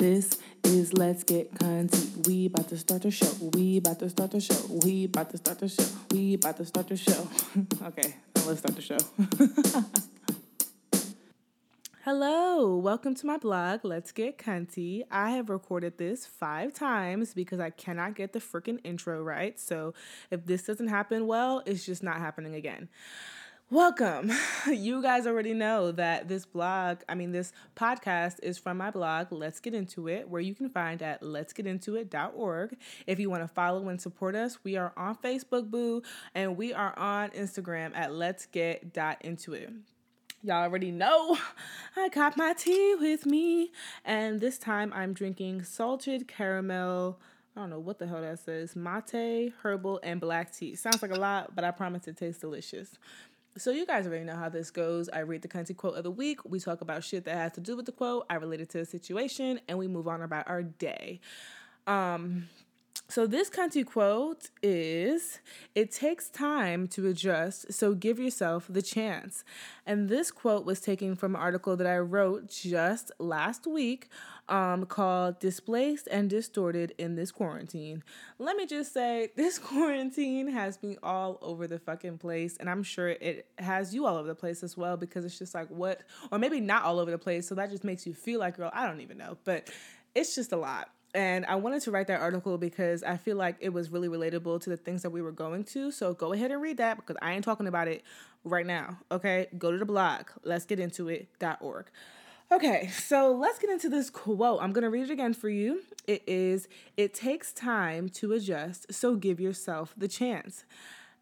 This is Let's Get Cunty. We about to start the show. We about to start the show. We about to start the show. We about to start the show. okay, let's start the show. Hello, welcome to my blog, Let's Get Cunty. I have recorded this five times because I cannot get the freaking intro right. So if this doesn't happen well, it's just not happening again. Welcome. You guys already know that this blog, I mean, this podcast is from my blog, Let's Get Into It, where you can find at let'sgetintoit.org. If you want to follow and support us, we are on Facebook, boo, and we are on Instagram at Let's Get Into It. Y'all already know I got my tea with me, and this time I'm drinking salted caramel. I don't know what the hell that says. Mate, herbal, and black tea. Sounds like a lot, but I promise it tastes delicious. So you guys already know how this goes. I read the country quote of the week. We talk about shit that has to do with the quote. I relate it to a situation, and we move on about our day. Um, so this cunty quote is it takes time to adjust, so give yourself the chance. And this quote was taken from an article that I wrote just last week um, called Displaced and Distorted in This Quarantine. Let me just say, this quarantine has me all over the fucking place, and I'm sure it has you all over the place as well because it's just like, what, or maybe not all over the place, so that just makes you feel like, girl, I don't even know, but it's just a lot. And I wanted to write that article because I feel like it was really relatable to the things that we were going to. So go ahead and read that because I ain't talking about it right now. Okay. Go to the blog, let's get into it.org. Okay, so let's get into this quote. I'm going to read it again for you. It is It takes time to adjust, so give yourself the chance.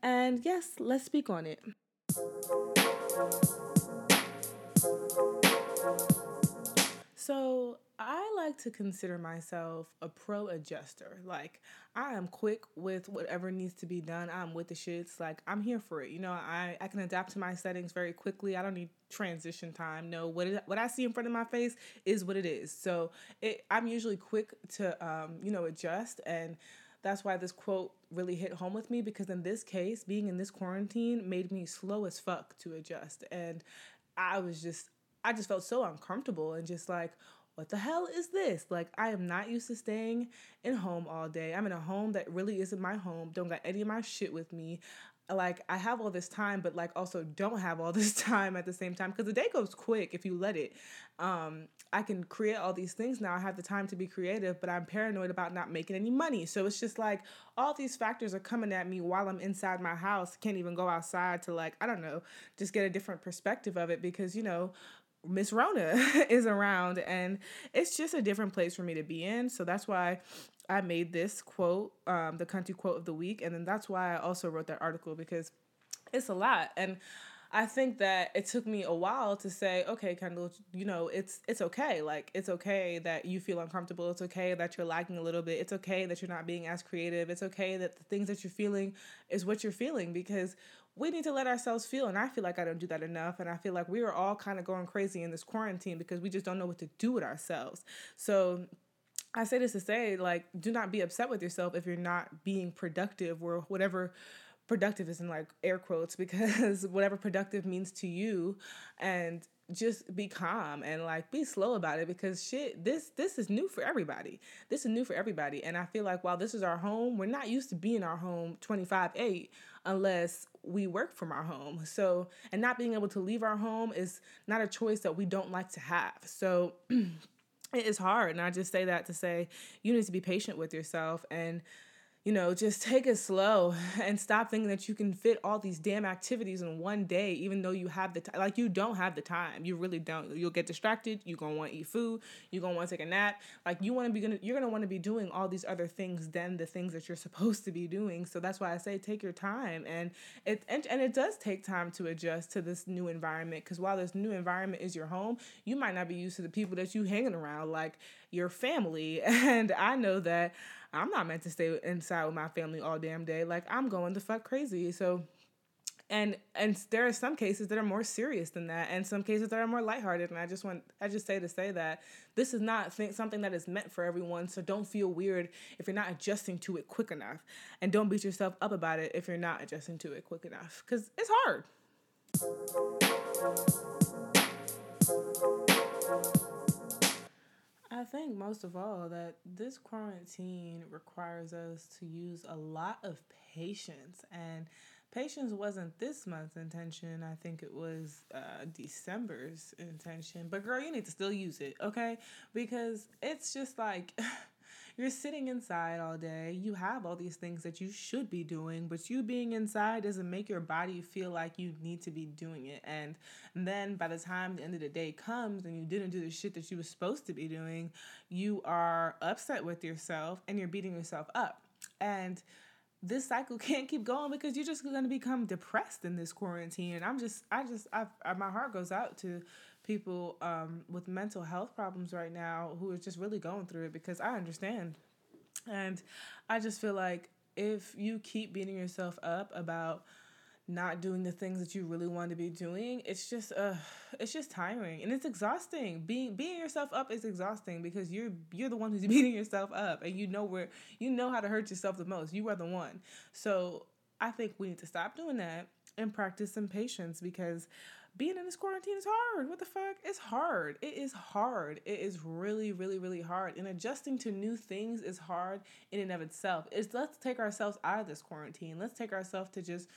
And yes, let's speak on it. So, I like to consider myself a pro adjuster. Like, I am quick with whatever needs to be done. I'm with the shits. Like, I'm here for it. You know, I, I can adapt to my settings very quickly. I don't need transition time. No, what it, what I see in front of my face is what it is. So, it, I'm usually quick to, um, you know, adjust. And that's why this quote really hit home with me because in this case, being in this quarantine made me slow as fuck to adjust. And I was just, I just felt so uncomfortable and just like, what the hell is this? Like, I am not used to staying in home all day. I'm in a home that really isn't my home. Don't got any of my shit with me. Like, I have all this time, but like also don't have all this time at the same time because the day goes quick if you let it. Um, I can create all these things now. I have the time to be creative, but I'm paranoid about not making any money. So it's just like all these factors are coming at me while I'm inside my house. Can't even go outside to like, I don't know, just get a different perspective of it because, you know, Miss Rona is around and it's just a different place for me to be in. So that's why I made this quote, um, the country quote of the week. And then that's why I also wrote that article because it's a lot. And I think that it took me a while to say, okay, Kendall, you know, it's it's okay. Like it's okay that you feel uncomfortable. It's okay that you're lacking a little bit. It's okay that you're not being as creative. It's okay that the things that you're feeling is what you're feeling because we need to let ourselves feel. And I feel like I don't do that enough. And I feel like we are all kind of going crazy in this quarantine because we just don't know what to do with ourselves. So I say this to say, like, do not be upset with yourself if you're not being productive or whatever productive is in like air quotes because whatever productive means to you and just be calm and like be slow about it because shit this this is new for everybody this is new for everybody and i feel like while this is our home we're not used to being our home 25 8 unless we work from our home. So and not being able to leave our home is not a choice that we don't like to have. So it is hard. And i just say that to say you need to be patient with yourself and you know, just take it slow and stop thinking that you can fit all these damn activities in one day, even though you have the time. Like, you don't have the time. You really don't. You'll get distracted. You're going to want to eat food. You're going to want to take a nap. Like, you want to be going to, you're going to want to be doing all these other things than the things that you're supposed to be doing. So that's why I say take your time. And it, and, and it does take time to adjust to this new environment. Because while this new environment is your home, you might not be used to the people that you hanging around, like your family. And I know that I'm not meant to stay inside with my family all damn day. Like I'm going the fuck crazy. So and and there are some cases that are more serious than that and some cases that are more lighthearted and i just want i just say to say that this is not th- something that is meant for everyone so don't feel weird if you're not adjusting to it quick enough and don't beat yourself up about it if you're not adjusting to it quick enough because it's hard I think most of all that this quarantine requires us to use a lot of patience and patience wasn't this month's intention. I think it was uh, December's intention. But girl, you need to still use it, okay? Because it's just like you're sitting inside all day. You have all these things that you should be doing, but you being inside doesn't make your body feel like you need to be doing it. And then by the time the end of the day comes and you didn't do the shit that you were supposed to be doing, you are upset with yourself and you're beating yourself up. And this cycle can't keep going because you're just going to become depressed in this quarantine and i'm just i just i my heart goes out to people um, with mental health problems right now who are just really going through it because I understand. And I just feel like if you keep beating yourself up about not doing the things that you really want to be doing, it's just uh it's just tiring and it's exhausting. Being beating yourself up is exhausting because you're you're the one who's beating yourself up and you know where you know how to hurt yourself the most. You are the one. So I think we need to stop doing that and practice some patience because being in this quarantine is hard. What the fuck? It's hard. It is hard. It is really, really, really hard. And adjusting to new things is hard in and of itself. It's let's take ourselves out of this quarantine. Let's take ourselves to just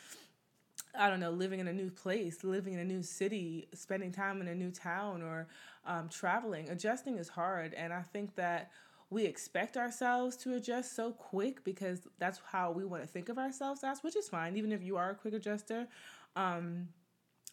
I don't know, living in a new place, living in a new city, spending time in a new town, or um, traveling. Adjusting is hard. And I think that we expect ourselves to adjust so quick because that's how we want to think of ourselves as, which is fine, even if you are a quick adjuster. Um,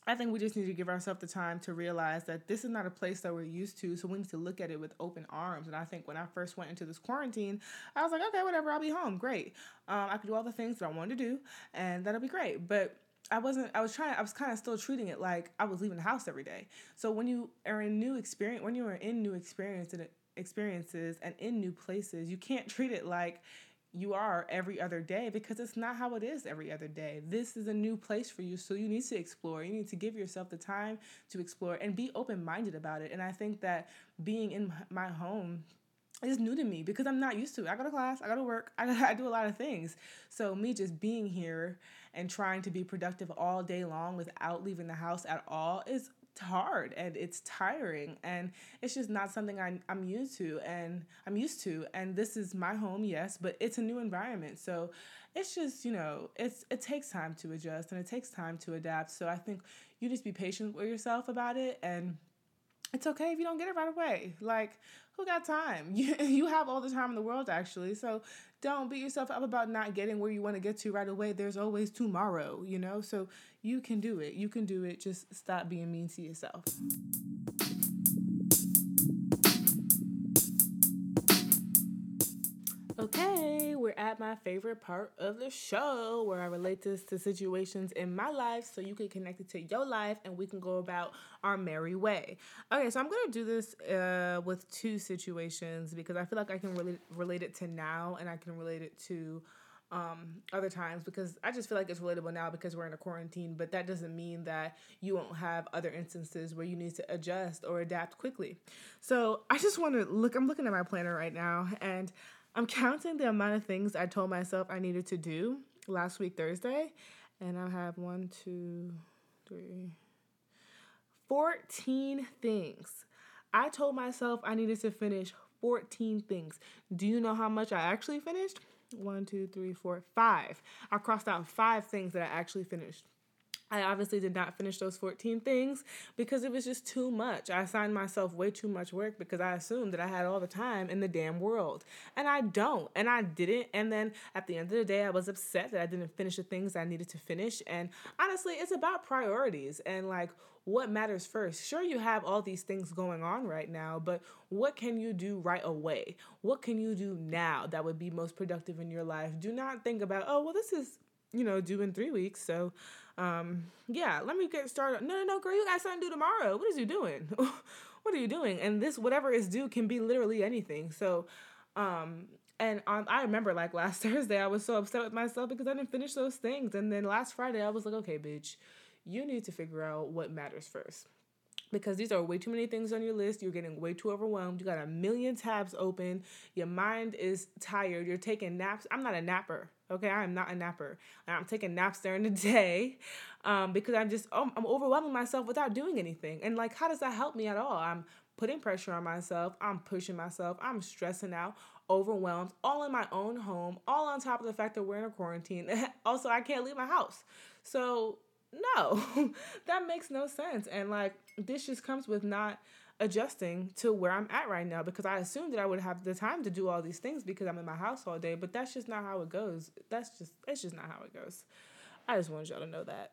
I think we just need to give ourselves the time to realize that this is not a place that we're used to. So we need to look at it with open arms. And I think when I first went into this quarantine, I was like, okay, whatever, I'll be home. Great. Um, I could do all the things that I wanted to do, and that'll be great. But I wasn't, I was trying, I was kind of still treating it like I was leaving the house every day. So when you are in new experience, when you are in new experience and experiences and in new places, you can't treat it like you are every other day because it's not how it is every other day. This is a new place for you, so you need to explore. You need to give yourself the time to explore and be open minded about it. And I think that being in my home is new to me because I'm not used to it. I go to class, I go to work, I, I do a lot of things. So, me just being here and trying to be productive all day long without leaving the house at all is hard and it's tiring and it's just not something I, I'm used to and I'm used to. And this is my home yes but it's a new environment. So it's just you know it's it takes time to adjust and it takes time to adapt. So I think you just be patient with yourself about it and it's okay if you don't get it right away like who got time you, you have all the time in the world actually so don't beat yourself up about not getting where you want to get to right away. There's always tomorrow, you know? So you can do it. You can do it. Just stop being mean to yourself. Okay, we're at my favorite part of the show where I relate this to situations in my life so you can connect it to your life and we can go about our merry way. Okay, so I'm gonna do this uh, with two situations because I feel like I can really relate it to now and I can relate it to um, other times because I just feel like it's relatable now because we're in a quarantine, but that doesn't mean that you won't have other instances where you need to adjust or adapt quickly. So I just want to look, I'm looking at my planner right now and I'm counting the amount of things I told myself I needed to do last week, Thursday. And I have one, two, three, 14 things. I told myself I needed to finish 14 things. Do you know how much I actually finished? One, two, three, four, five. I crossed out five things that I actually finished. I obviously did not finish those 14 things because it was just too much. I assigned myself way too much work because I assumed that I had all the time in the damn world. And I don't. And I didn't. And then at the end of the day, I was upset that I didn't finish the things I needed to finish. And honestly, it's about priorities and like what matters first. Sure, you have all these things going on right now, but what can you do right away? What can you do now that would be most productive in your life? Do not think about, oh, well, this is, you know, due in three weeks. So, um, yeah, let me get started. No, no, no, girl, you got something to do tomorrow. What is you doing? what are you doing? And this, whatever is due, can be literally anything. So, um, and um, I remember like last Thursday, I was so upset with myself because I didn't finish those things. And then last Friday, I was like, okay, bitch, you need to figure out what matters first because these are way too many things on your list. You're getting way too overwhelmed. You got a million tabs open. Your mind is tired. You're taking naps. I'm not a napper. Okay, I am not a napper. I'm taking naps during the day um, because I'm just oh, I'm overwhelming myself without doing anything. And like, how does that help me at all? I'm putting pressure on myself. I'm pushing myself. I'm stressing out, overwhelmed, all in my own home, all on top of the fact that we're in a quarantine. also, I can't leave my house. So, no, that makes no sense. And like, this just comes with not adjusting to where I'm at right now because I assumed that I would have the time to do all these things because I'm in my house all day, but that's just not how it goes. That's just, that's just not how it goes. I just wanted y'all to know that.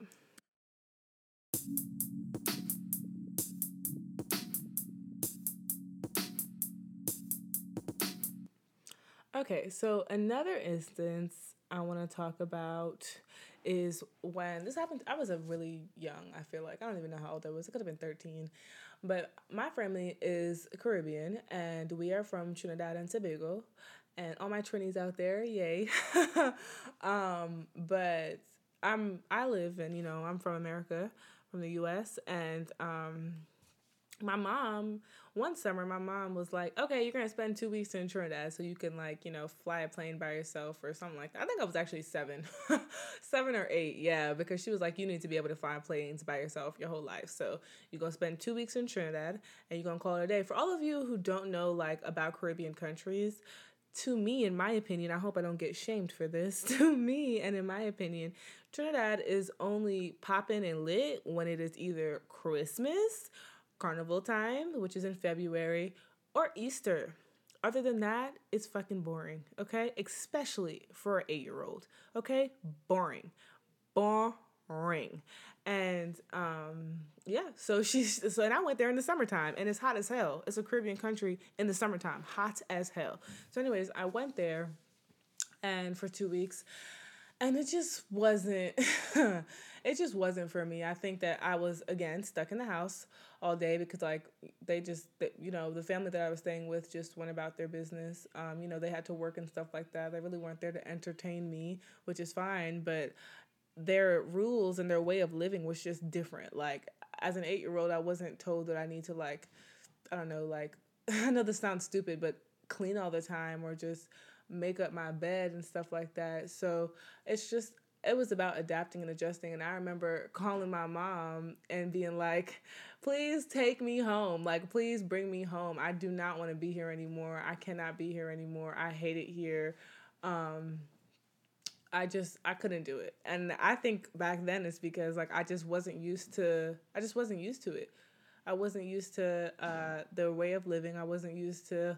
Okay, so another instance I want to talk about is when this happened. I was a really young, I feel like. I don't even know how old I was. It could have been 13. But my family is Caribbean and we are from Trinidad and Tobago. And all my Trinis out there, yay. um, but I'm I live in, you know, I'm from America, from the US and um my mom one summer my mom was like okay you're gonna spend two weeks in trinidad so you can like you know fly a plane by yourself or something like that i think i was actually seven seven or eight yeah because she was like you need to be able to fly planes by yourself your whole life so you're gonna spend two weeks in trinidad and you're gonna call it a day for all of you who don't know like about caribbean countries to me, in my opinion, I hope I don't get shamed for this. To me, and in my opinion, Trinidad is only popping and lit when it is either Christmas carnival time, which is in February, or Easter. Other than that, it's fucking boring, okay? Especially for an eight year old, okay? Boring. Boring. And um, yeah, so she's so and I went there in the summertime and it's hot as hell. It's a Caribbean country in the summertime, hot as hell. So, anyways, I went there and for two weeks and it just wasn't it just wasn't for me. I think that i was again stuck in the house all day because like they just you know the family that i was staying with just went about their business. Um, you know they had to work and stuff like that. They really weren't there to entertain me which is fine but their rules and their way of living was just different. Like as an eight year old i wasn't told that i need to like i don't know like i know this sounds stupid but clean all the time or just make up my bed and stuff like that. So it's just it was about adapting and adjusting. And i remember calling my mom and being like please take me home. Like please bring me home. I do not want to be here anymore. I cannot be here anymore. I hate it here. Um, i just i couldn't do it. And i think back then it's because like i just wasn't used to i just wasn't used to it. I wasn't used to uh, their way of living. I wasn't used to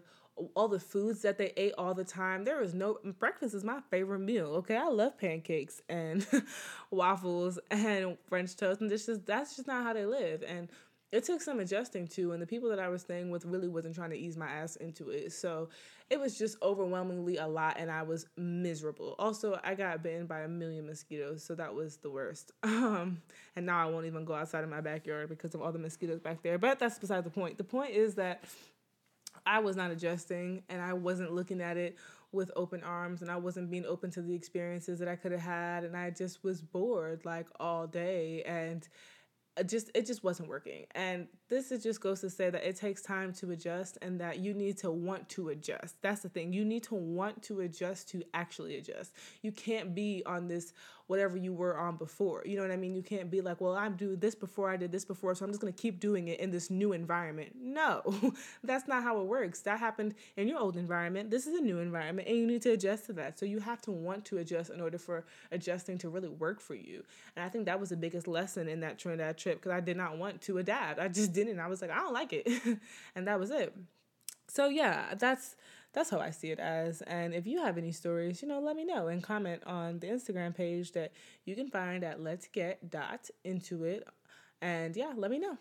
all the foods that they ate all the time. There was no breakfast is my favorite meal. Okay, I love pancakes and waffles and French toast, and this just that's just not how they live. And it took some adjusting to, and the people that I was staying with really wasn't trying to ease my ass into it. So it was just overwhelmingly a lot, and I was miserable. Also, I got bitten by a million mosquitoes, so that was the worst. Um, and now I won't even go outside of my backyard because of all the mosquitoes back there. But that's beside the point. The point is that I was not adjusting and I wasn't looking at it with open arms and I wasn't being open to the experiences that I could have had and I just was bored like all day and uh, just it just wasn't working. And this is just goes to say that it takes time to adjust and that you need to want to adjust. That's the thing. You need to want to adjust to actually adjust. You can't be on this whatever you were on before. You know what I mean? You can't be like, well, I'm doing this before I did this before, so I'm just gonna keep doing it in this new environment. No, that's not how it works. That happened in your old environment. This is a new environment, and you need to adjust to that. So you have to want to adjust in order for adjusting to really work for you. And I think that was the biggest lesson in that Trinidad trip because I did not want to adapt. I just didn't. I was like, I don't like it. and that was it. So yeah, that's that's how I see it as. And if you have any stories, you know, let me know and comment on the Instagram page that you can find at let's get dot into it. And yeah, let me know.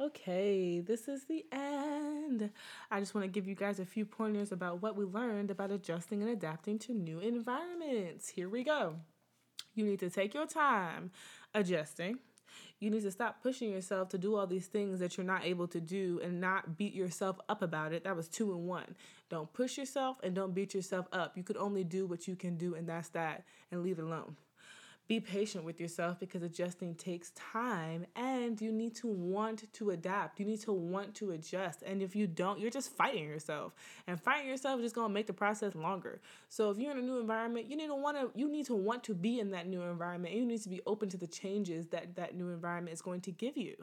Okay, this is the end. I just want to give you guys a few pointers about what we learned about adjusting and adapting to new environments. Here we go. You need to take your time adjusting. You need to stop pushing yourself to do all these things that you're not able to do and not beat yourself up about it. That was two in one. Don't push yourself and don't beat yourself up. You could only do what you can do, and that's that, and leave it alone be patient with yourself because adjusting takes time and you need to want to adapt. You need to want to adjust. And if you don't, you're just fighting yourself. And fighting yourself is just going to make the process longer. So if you're in a new environment, you need to want to you need to want to be in that new environment. And you need to be open to the changes that that new environment is going to give you.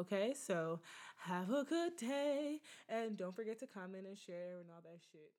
Okay? So have a good day and don't forget to comment and share and all that shit.